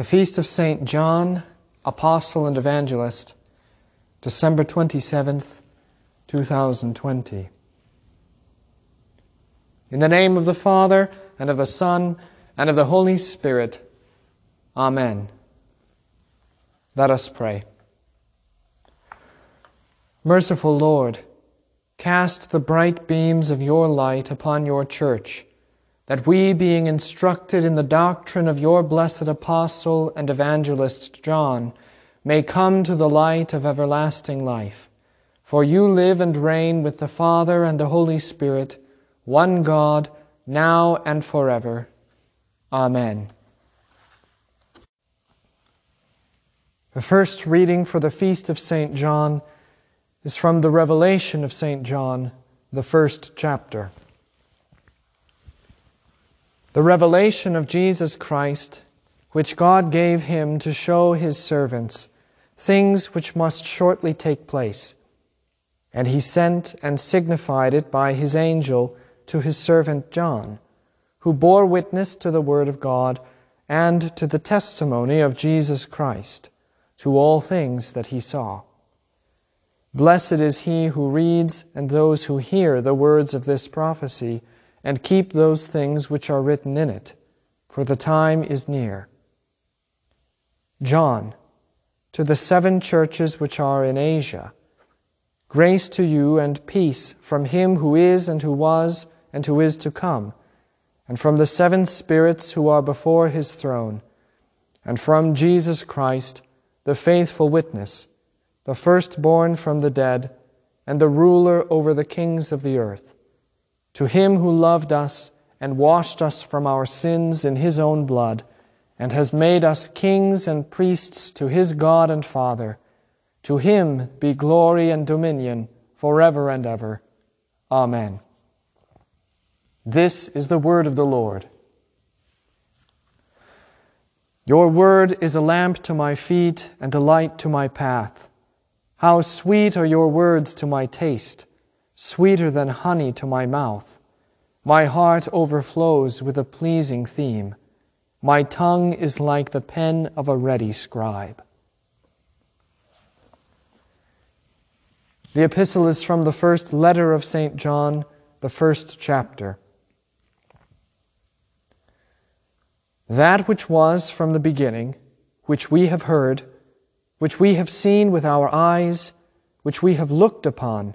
The Feast of St. John, Apostle and Evangelist, December 27th, 2020. In the name of the Father, and of the Son, and of the Holy Spirit. Amen. Let us pray. Merciful Lord, cast the bright beams of your light upon your church that we, being instructed in the doctrine of your blessed apostle and evangelist John, may come to the light of everlasting life. For you live and reign with the Father and the Holy Spirit, one God, now and forever. Amen. The first reading for the feast of St. John is from the Revelation of St. John, the first chapter. The revelation of Jesus Christ, which God gave him to show his servants things which must shortly take place. And he sent and signified it by his angel to his servant John, who bore witness to the word of God and to the testimony of Jesus Christ, to all things that he saw. Blessed is he who reads and those who hear the words of this prophecy and keep those things which are written in it, for the time is near. John, to the seven churches which are in Asia, grace to you and peace from him who is and who was and who is to come, and from the seven spirits who are before his throne, and from Jesus Christ, the faithful witness, the firstborn from the dead, and the ruler over the kings of the earth to him who loved us and washed us from our sins in his own blood, and has made us kings and priests to his God and Father, to him be glory and dominion forever and ever. Amen. This is the word of the Lord. Your word is a lamp to my feet and a light to my path. How sweet are your words to my taste! Sweeter than honey to my mouth. My heart overflows with a pleasing theme. My tongue is like the pen of a ready scribe. The epistle is from the first letter of St. John, the first chapter. That which was from the beginning, which we have heard, which we have seen with our eyes, which we have looked upon,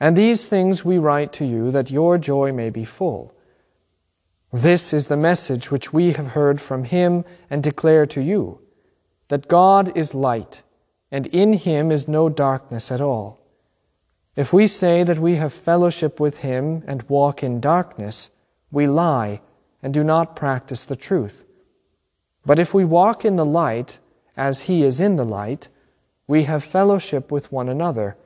And these things we write to you that your joy may be full. This is the message which we have heard from him and declare to you that God is light, and in him is no darkness at all. If we say that we have fellowship with him and walk in darkness, we lie and do not practice the truth. But if we walk in the light, as he is in the light, we have fellowship with one another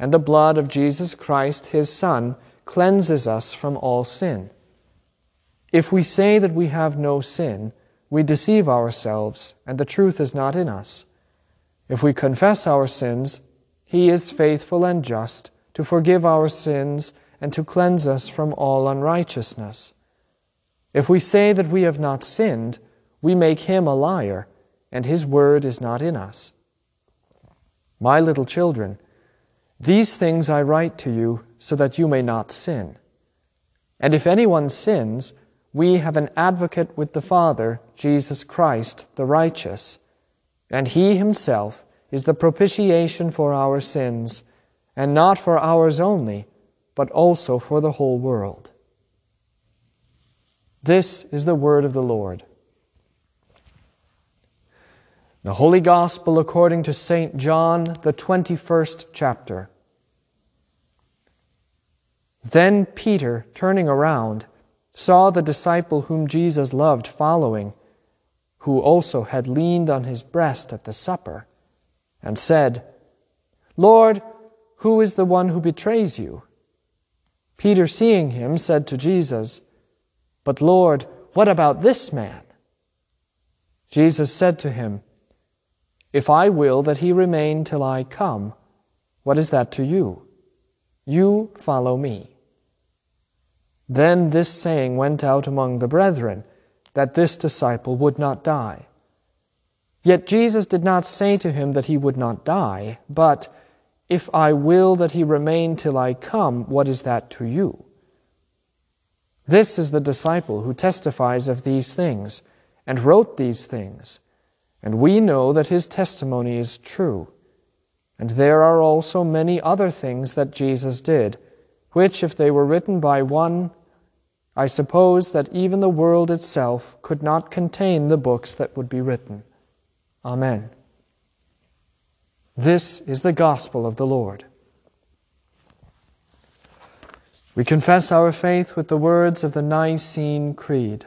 and the blood of Jesus Christ, his Son, cleanses us from all sin. If we say that we have no sin, we deceive ourselves, and the truth is not in us. If we confess our sins, he is faithful and just to forgive our sins and to cleanse us from all unrighteousness. If we say that we have not sinned, we make him a liar, and his word is not in us. My little children, these things I write to you so that you may not sin. And if anyone sins, we have an advocate with the Father, Jesus Christ, the righteous. And he himself is the propitiation for our sins, and not for ours only, but also for the whole world. This is the word of the Lord. The Holy Gospel according to St. John, the 21st chapter. Then Peter, turning around, saw the disciple whom Jesus loved following, who also had leaned on his breast at the supper. and said, Lord, who is the one who betrays you? Peter, seeing him, said to Jesus, But Lord, what about this man? Jesus said to him, If I will that he remain till I come, what is that to you? You follow me. Then this saying went out among the brethren, that this disciple would not die. Yet Jesus did not say to him that he would not die, but, if I will that he remain till I come, what is that to you? This is the disciple who testifies of these things, and wrote these things, and we know that his testimony is true. And there are also many other things that Jesus did, which, if they were written by one, I suppose that even the world itself could not contain the books that would be written. Amen. This is the gospel of the Lord. We confess our faith with the words of the Nicene Creed.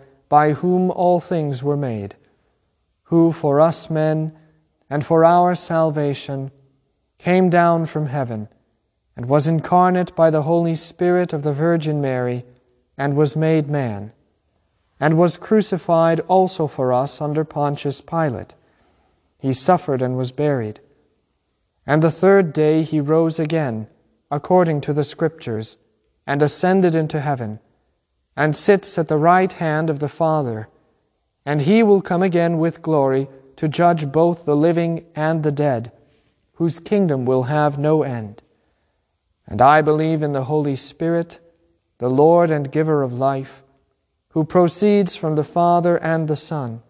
by whom all things were made, who for us men and for our salvation came down from heaven, and was incarnate by the Holy Spirit of the Virgin Mary, and was made man, and was crucified also for us under Pontius Pilate he suffered and was buried. And the third day he rose again, according to the Scriptures, and ascended into heaven, and sits at the right hand of the Father. And he will come again with glory to judge both the living and the dead, whose kingdom will have no end. And I believe in the Holy Spirit, the Lord and giver of life, who proceeds from the Father and the Son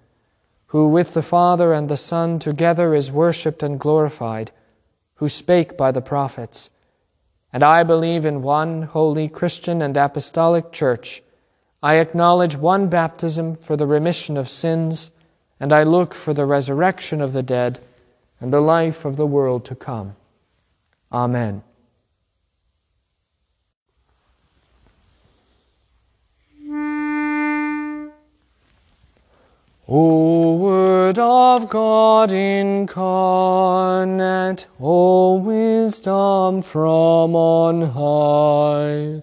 who with the Father and the Son together is worshipped and glorified, who spake by the prophets. And I believe in one holy Christian and apostolic church. I acknowledge one baptism for the remission of sins, and I look for the resurrection of the dead and the life of the world to come. Amen. O Word of God incarnate, O wisdom from on high,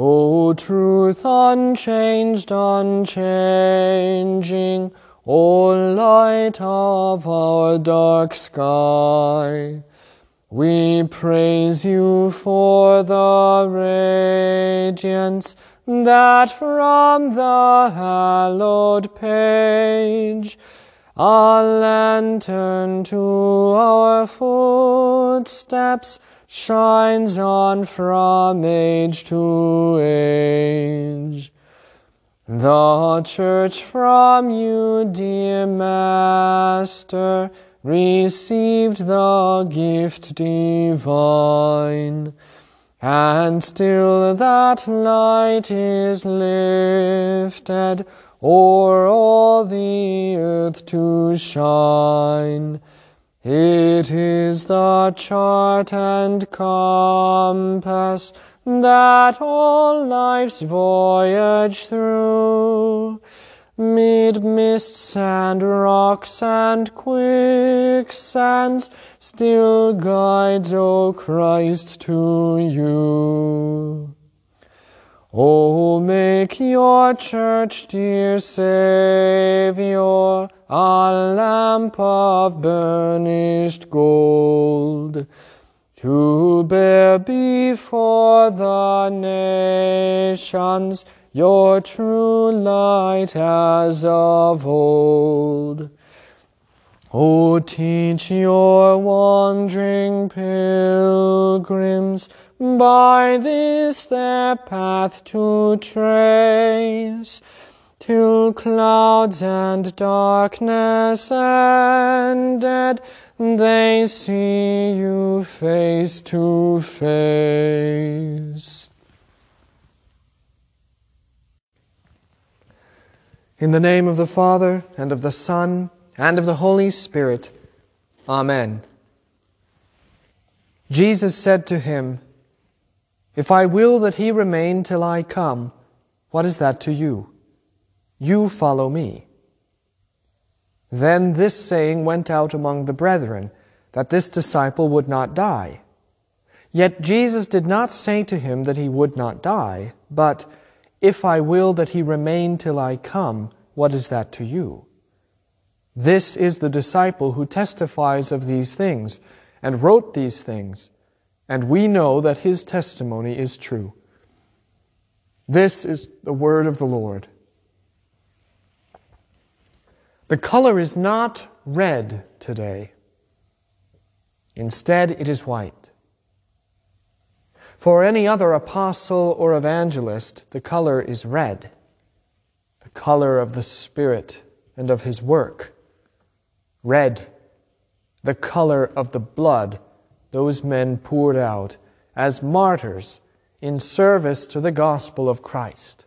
O truth unchanged, unchanging, O light of our dark sky, we praise you for the radiance that from the hallowed page a lantern to our footsteps shines on from age to age. The church from you, dear Master, received the gift divine and still that light is lifted o'er all the earth to shine. It is the chart and compass that all life's voyage through Mid mists and rocks and quicksands, still guides, O Christ, to you. O make your church, dear Saviour, a lamp of burnished gold, to bear before the nations your true light as of old. O teach your wandering pilgrims by this their path to trace, till clouds and darkness ended, they see you face to face. In the name of the Father, and of the Son, and of the Holy Spirit. Amen. Jesus said to him, If I will that he remain till I come, what is that to you? You follow me. Then this saying went out among the brethren, that this disciple would not die. Yet Jesus did not say to him that he would not die, but, If I will that he remain till I come, what is that to you? This is the disciple who testifies of these things, and wrote these things, and we know that his testimony is true. This is the word of the Lord. The color is not red today. Instead, it is white. For any other apostle or evangelist, the color is red, the color of the Spirit and of his work. Red, the color of the blood those men poured out as martyrs in service to the gospel of Christ.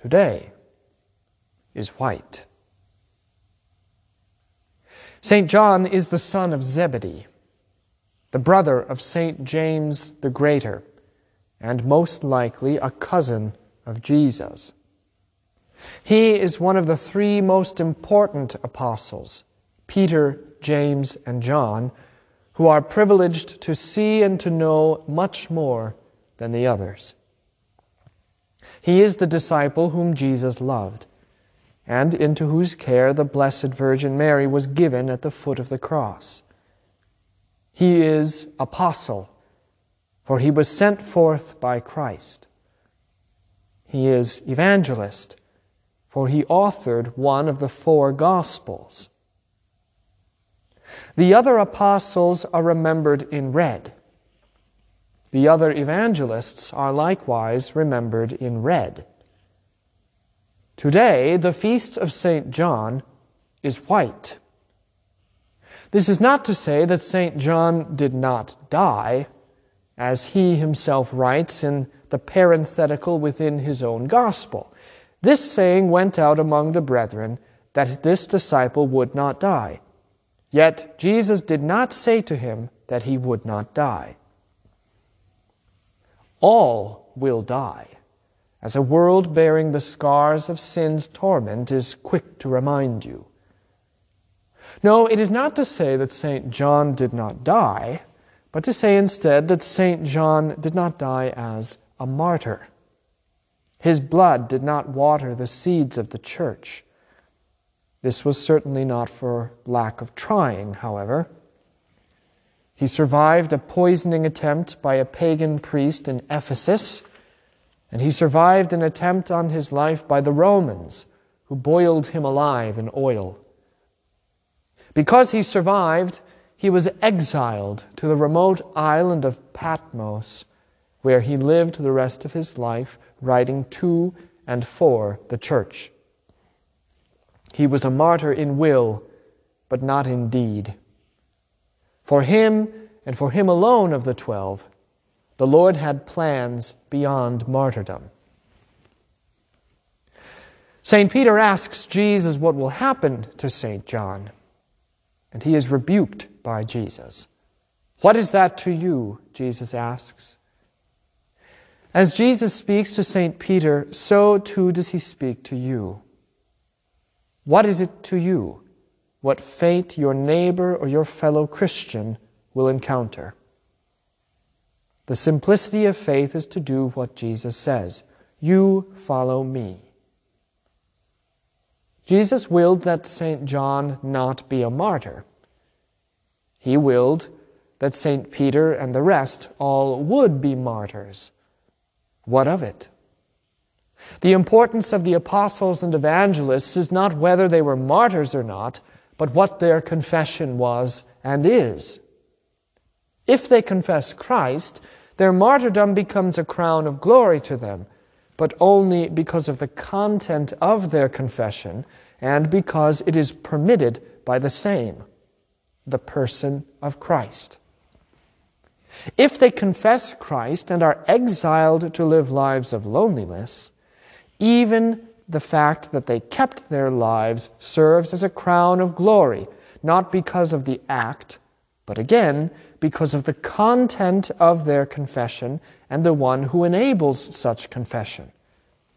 Today is white. St. John is the son of Zebedee, the brother of St. James the Greater, and most likely a cousin of Jesus. He is one of the three most important apostles, Peter, James, and John, who are privileged to see and to know much more than the others. He is the disciple whom Jesus loved, and into whose care the Blessed Virgin Mary was given at the foot of the cross. He is apostle, for he was sent forth by Christ. He is evangelist, for he authored one of the four Gospels. The other apostles are remembered in red. The other evangelists are likewise remembered in red. Today, the feast of St. John is white. This is not to say that St. John did not die, as he himself writes in the parenthetical within his own gospel. This saying went out among the brethren that this disciple would not die. Yet Jesus did not say to him that he would not die. All will die, as a world bearing the scars of sin's torment is quick to remind you. No, it is not to say that St. John did not die, but to say instead that St. John did not die as a martyr. His blood did not water the seeds of the church. This was certainly not for lack of trying, however. He survived a poisoning attempt by a pagan priest in Ephesus, and he survived an attempt on his life by the Romans, who boiled him alive in oil. Because he survived, he was exiled to the remote island of Patmos, where he lived the rest of his life writing to and for the church. He was a martyr in will, but not in deed. For him, and for him alone of the twelve, the Lord had plans beyond martyrdom. St. Peter asks Jesus what will happen to St. John, and he is rebuked by Jesus. What is that to you? Jesus asks. As Jesus speaks to St. Peter, so too does he speak to you. What is it to you? What fate your neighbor or your fellow Christian will encounter? The simplicity of faith is to do what Jesus says You follow me. Jesus willed that St. John not be a martyr. He willed that St. Peter and the rest all would be martyrs. What of it? The importance of the apostles and evangelists is not whether they were martyrs or not, but what their confession was and is. If they confess Christ, their martyrdom becomes a crown of glory to them, but only because of the content of their confession and because it is permitted by the same, the person of Christ. If they confess Christ and are exiled to live lives of loneliness, even the fact that they kept their lives serves as a crown of glory, not because of the act, but again, because of the content of their confession and the one who enables such confession,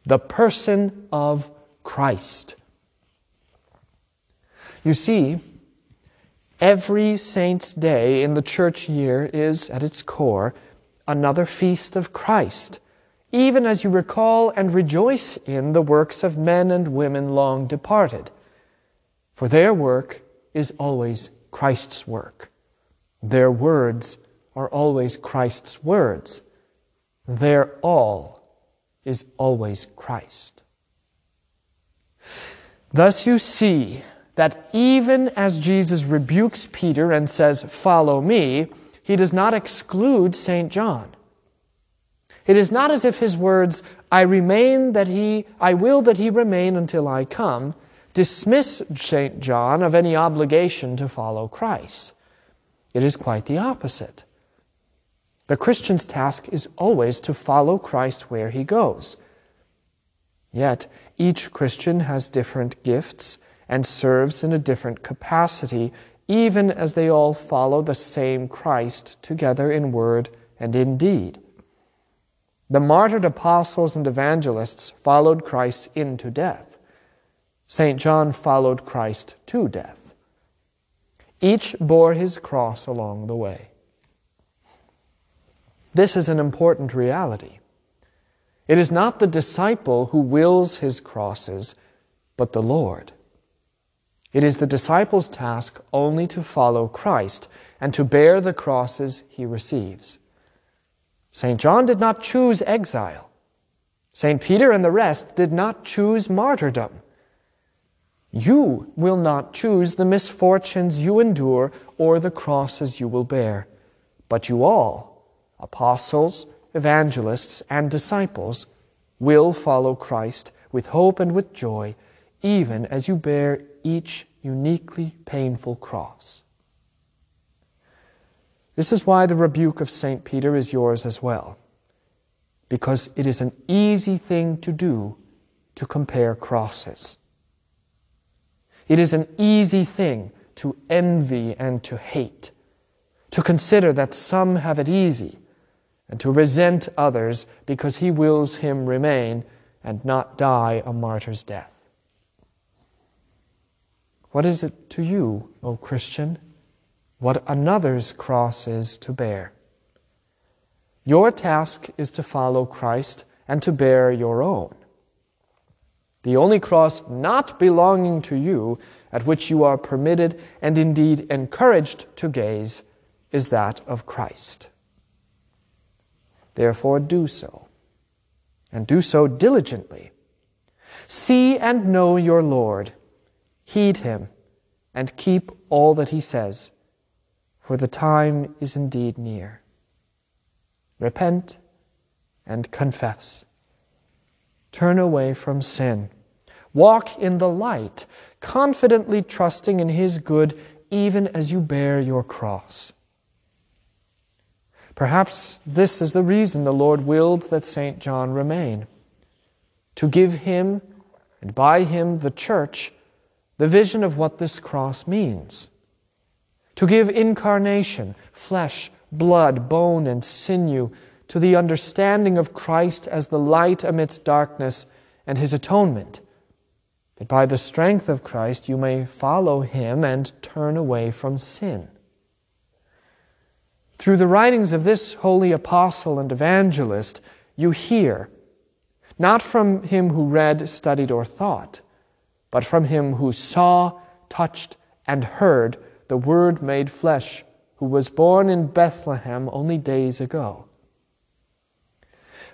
the person of Christ. You see, every saint's day in the church year is, at its core, another feast of Christ even as you recall and rejoice in the works of men and women long departed. For their work is always Christ's work. Their words are always Christ's words. Their all is always Christ. Thus you see that even as Jesus rebukes Peter and says, Follow me, he does not exclude St. John. It is not as if his words, I remain that he, I will that he remain until I come, dismiss St. John of any obligation to follow Christ. It is quite the opposite. The Christian's task is always to follow Christ where he goes. Yet, each Christian has different gifts and serves in a different capacity, even as they all follow the same Christ together in word and in deed. The martyred apostles and evangelists followed Christ into death. St. John followed Christ to death. Each bore his cross along the way. This is an important reality. It is not the disciple who wills his crosses, but the Lord. It is the disciple's task only to follow Christ and to bear the crosses he receives. St. John did not choose exile. St. Peter and the rest did not choose martyrdom. You will not choose the misfortunes you endure or the crosses you will bear, but you all, apostles, evangelists, and disciples, will follow Christ with hope and with joy, even as you bear each uniquely painful cross. This is why the rebuke of St. Peter is yours as well, because it is an easy thing to do to compare crosses. It is an easy thing to envy and to hate, to consider that some have it easy, and to resent others because he wills him remain and not die a martyr's death. What is it to you, O Christian? What another's cross is to bear. Your task is to follow Christ and to bear your own. The only cross not belonging to you, at which you are permitted and indeed encouraged to gaze, is that of Christ. Therefore, do so, and do so diligently. See and know your Lord, heed him, and keep all that he says for the time is indeed near. Repent and confess. Turn away from sin. Walk in the light, confidently trusting in His good even as you bear your cross. Perhaps this is the reason the Lord willed that St. John remain to give him and by him the church the vision of what this cross means to give incarnation, flesh, blood, bone, and sinew to the understanding of Christ as the light amidst darkness and his atonement, that by the strength of Christ you may follow him and turn away from sin. Through the writings of this holy apostle and evangelist, you hear, not from him who read, studied, or thought, but from him who saw, touched, and heard the Word made flesh, who was born in Bethlehem only days ago.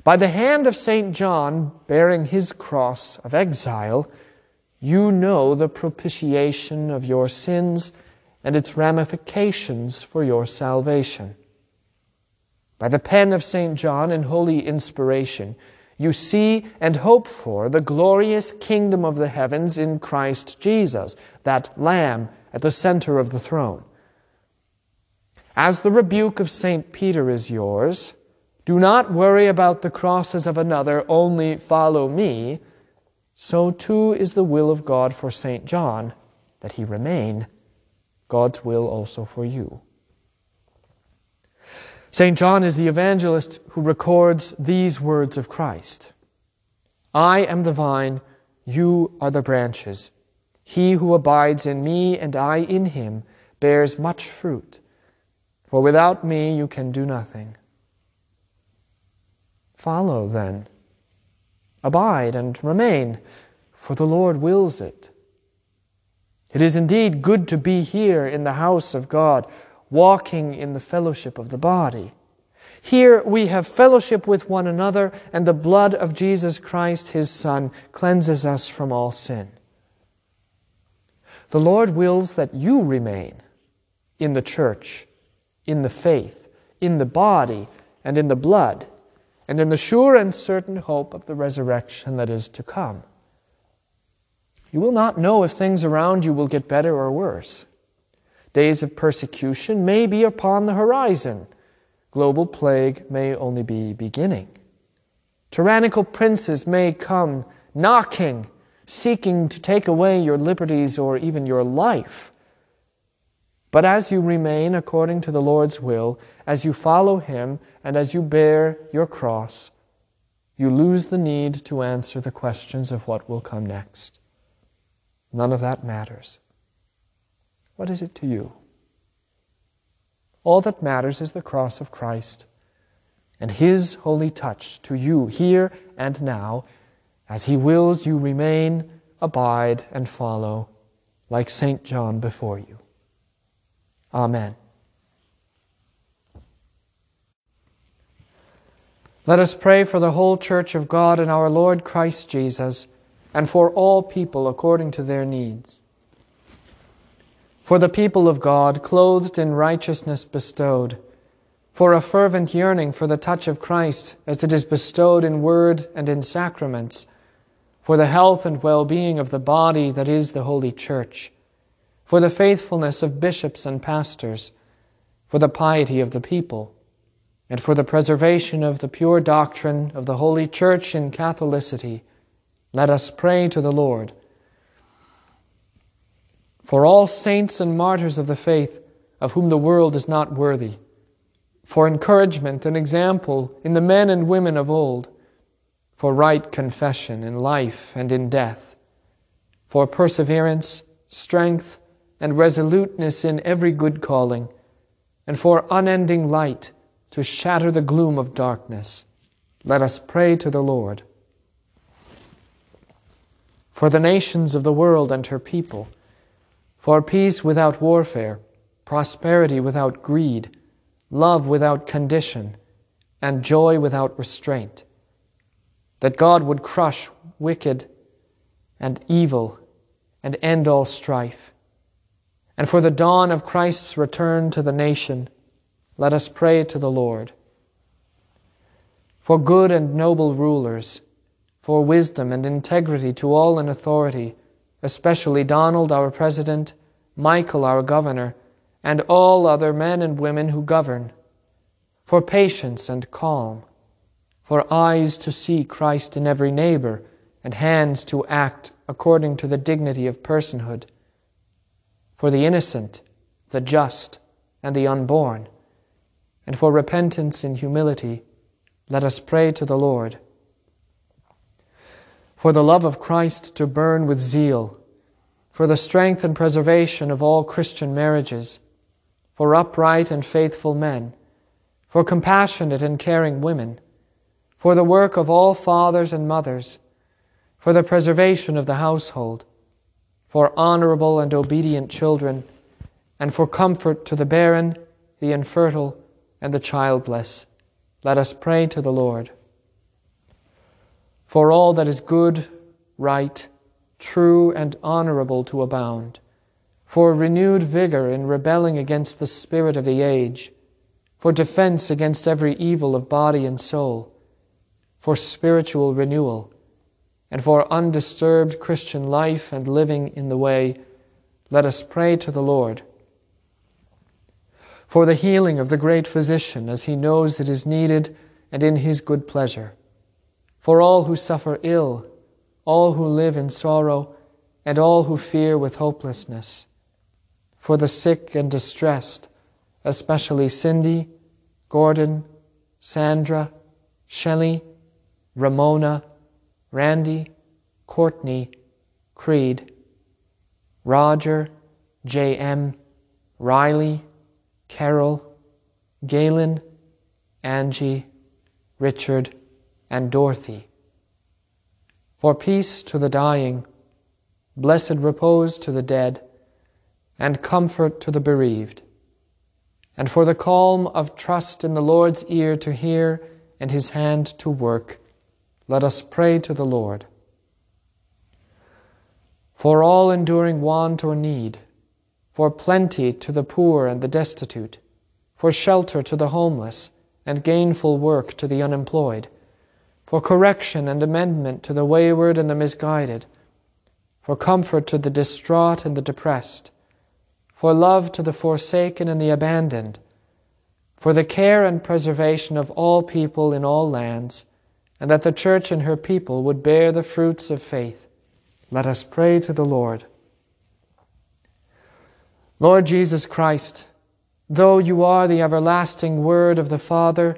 By the hand of St. John bearing his cross of exile, you know the propitiation of your sins and its ramifications for your salvation. By the pen of St. John in holy inspiration, You see and hope for the glorious kingdom of the heavens in Christ Jesus, that Lamb at the center of the throne. As the rebuke of St. Peter is yours, do not worry about the crosses of another, only follow me. So too is the will of God for St. John, that he remain, God's will also for you. St. John is the evangelist who records these words of Christ I am the vine, you are the branches. He who abides in me and I in him bears much fruit, for without me you can do nothing. Follow then, abide and remain, for the Lord wills it. It is indeed good to be here in the house of God walking in the fellowship of the body. Here we have fellowship with one another, and the blood of Jesus Christ, his Son, cleanses us from all sin. The Lord wills that you remain in the church, in the faith, in the body, and in the blood, and in the sure and certain hope of the resurrection that is to come. You will not know if things around you will get better or worse. Days of persecution may be upon the horizon. Global plague may only be beginning. Tyrannical princes may come knocking, seeking to take away your liberties or even your life. But as you remain according to the Lord's will, as you follow Him, and as you bear your cross, you lose the need to answer the questions of what will come next. None of that matters. What is it to you? All that matters is the cross of Christ and His holy touch to you here and now, as He wills you remain, abide, and follow, like St. John before you. Amen. Let us pray for the whole Church of God and our Lord Christ Jesus, and for all people according to their needs for the people of God, clothed in righteousness bestowed, for a fervent yearning for the touch of Christ as it is bestowed in word and in sacraments, for the health and well being of the body that is the Holy Church, for the faithfulness of bishops and pastors, for the piety of the people, and for the preservation of the pure doctrine of the Holy Church in Catholicity, let us pray to the Lord. For all saints and martyrs of the faith, of whom the world is not worthy, for encouragement and example in the men and women of old, for right confession in life and in death, for perseverance, strength, and resoluteness in every good calling, and for unending light to shatter the gloom of darkness. Let us pray to the Lord. For the nations of the world and her people, for peace without warfare, prosperity without greed, love without condition, and joy without restraint. That God would crush wicked and evil and end all strife. And for the dawn of Christ's return to the nation, let us pray to the Lord. For good and noble rulers, for wisdom and integrity to all in authority, especially Donald, our President, Michael, our Governor, and all other men and women who govern, for patience and calm, for eyes to see Christ in every neighbor, and hands to act according to the dignity of personhood, for the innocent, the just, and the unborn, and for repentance in humility, let us pray to the Lord. For the love of Christ to burn with zeal, for the strength and preservation of all Christian marriages, for upright and faithful men, for compassionate and caring women, for the work of all fathers and mothers, for the preservation of the household, for honorable and obedient children, and for comfort to the barren, the infertile, and the childless. Let us pray to the Lord. For all that is good, right, true and honorable to abound, for renewed vigor in rebelling against the spirit of the age, for defense against every evil of body and soul, for spiritual renewal, and for undisturbed Christian life and living in the way, let us pray to the Lord. For the healing of the great physician, as he knows it is needed and in his good pleasure. For all who suffer ill, all who live in sorrow, and all who fear with hopelessness. For the sick and distressed, especially Cindy, Gordon, Sandra, Shelley, Ramona, Randy, Courtney, Creed, Roger, J.M., Riley, Carol, Galen, Angie, Richard, and Dorothy. For peace to the dying, blessed repose to the dead, and comfort to the bereaved, and for the calm of trust in the Lord's ear to hear and his hand to work let us pray to the Lord. For all enduring want or need, for plenty to the poor and the destitute, for shelter to the homeless, and gainful work to the unemployed, for correction and amendment to the wayward and the misguided, for comfort to the distraught and the depressed, for love to the forsaken and the abandoned, for the care and preservation of all people in all lands, and that the church and her people would bear the fruits of faith. Let us pray to the Lord. Lord Jesus Christ, though you are the everlasting Word of the Father,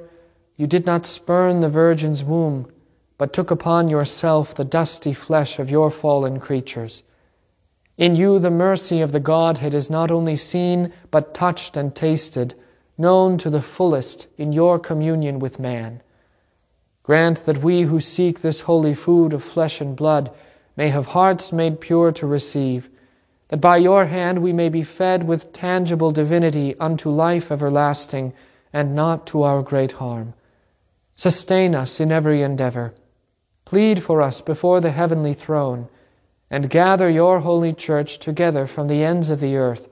you did not spurn the Virgin's womb, but took upon yourself the dusty flesh of your fallen creatures. In you, the mercy of the Godhead is not only seen, but touched and tasted, known to the fullest in your communion with man. Grant that we who seek this holy food of flesh and blood may have hearts made pure to receive, that by your hand we may be fed with tangible divinity unto life everlasting and not to our great harm. Sustain us in every endeavor. Plead for us before the heavenly throne, and gather your holy church together from the ends of the earth,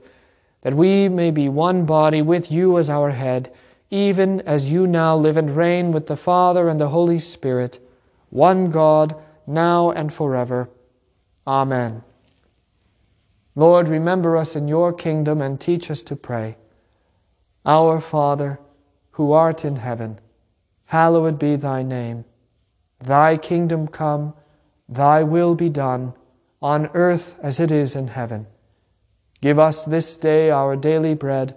that we may be one body with you as our head even as you now live and reign with the Father and the Holy Spirit, one God, now and forever. Amen. Lord, remember us in your kingdom and teach us to pray. Our Father, who art in heaven, hallowed be thy name. Thy kingdom come, thy will be done, on earth as it is in heaven. Give us this day our daily bread